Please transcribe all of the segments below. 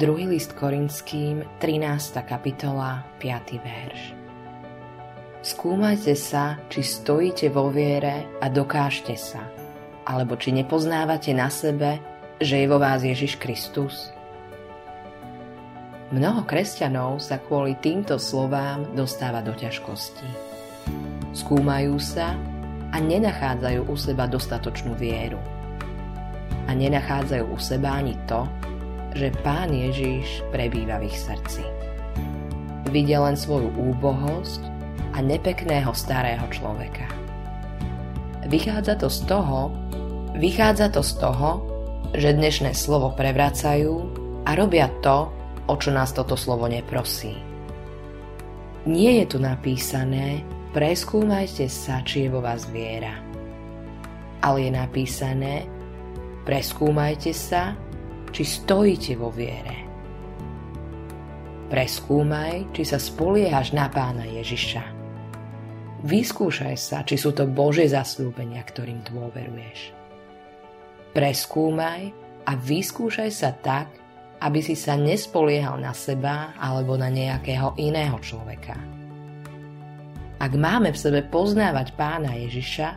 Druhý list Korinským, 13. kapitola, 5. verš. Skúmajte sa, či stojíte vo viere a dokážte sa, alebo či nepoznávate na sebe, že je vo vás Ježiš Kristus. Mnoho kresťanov sa kvôli týmto slovám dostáva do ťažkostí. Skúmajú sa a nenachádzajú u seba dostatočnú vieru. A nenachádzajú u seba ani to, že Pán Ježiš prebýva v ich srdci. Vidia len svoju úbohosť a nepekného starého človeka. Vychádza to z toho, vychádza to z toho, že dnešné slovo prevracajú a robia to, o čo nás toto slovo neprosí. Nie je tu napísané, preskúmajte sa, či je vo vás viera. Ale je napísané, preskúmajte sa, či stojíte vo viere. Preskúmaj, či sa spoliehaš na pána Ježiša. Vyskúšaj sa, či sú to Božie zasľúbenia, ktorým dôveruješ. Preskúmaj a vyskúšaj sa tak, aby si sa nespoliehal na seba alebo na nejakého iného človeka. Ak máme v sebe poznávať pána Ježiša,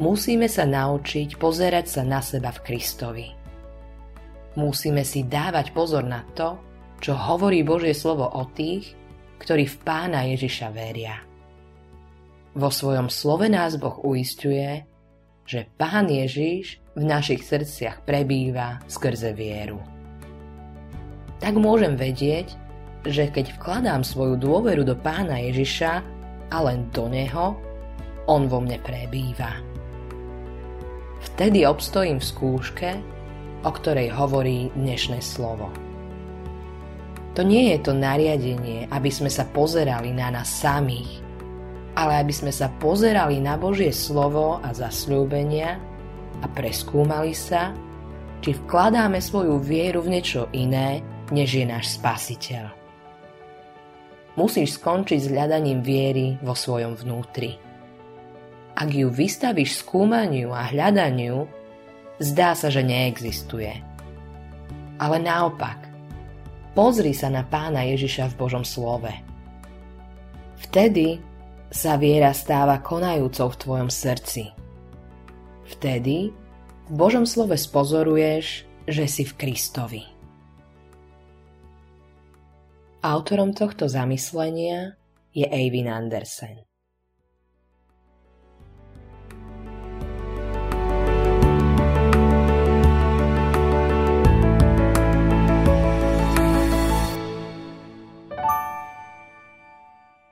musíme sa naučiť pozerať sa na seba v Kristovi. Musíme si dávať pozor na to, čo hovorí Božie slovo o tých, ktorí v pána Ježiša veria. Vo svojom slove nás Boh uistuje, že Pán Ježiš v našich srdciach prebýva skrze vieru. Tak môžem vedieť, že keď vkladám svoju dôveru do Pána Ježiša a len do Neho, On vo mne prebýva. Vtedy obstojím v skúške, o ktorej hovorí dnešné slovo. To nie je to nariadenie, aby sme sa pozerali na nás samých, ale aby sme sa pozerali na Božie slovo a zasľúbenia a preskúmali sa, či vkladáme svoju vieru v niečo iné, než je náš spasiteľ. Musíš skončiť s hľadaním viery vo svojom vnútri. Ak ju vystavíš skúmaniu a hľadaniu, zdá sa, že neexistuje. Ale naopak, pozri sa na pána Ježiša v Božom slove. Vtedy sa viera stáva konajúcou v tvojom srdci. Vtedy v Božom slove spozoruješ, že si v Kristovi. Autorom tohto zamyslenia je Eivin Andersen.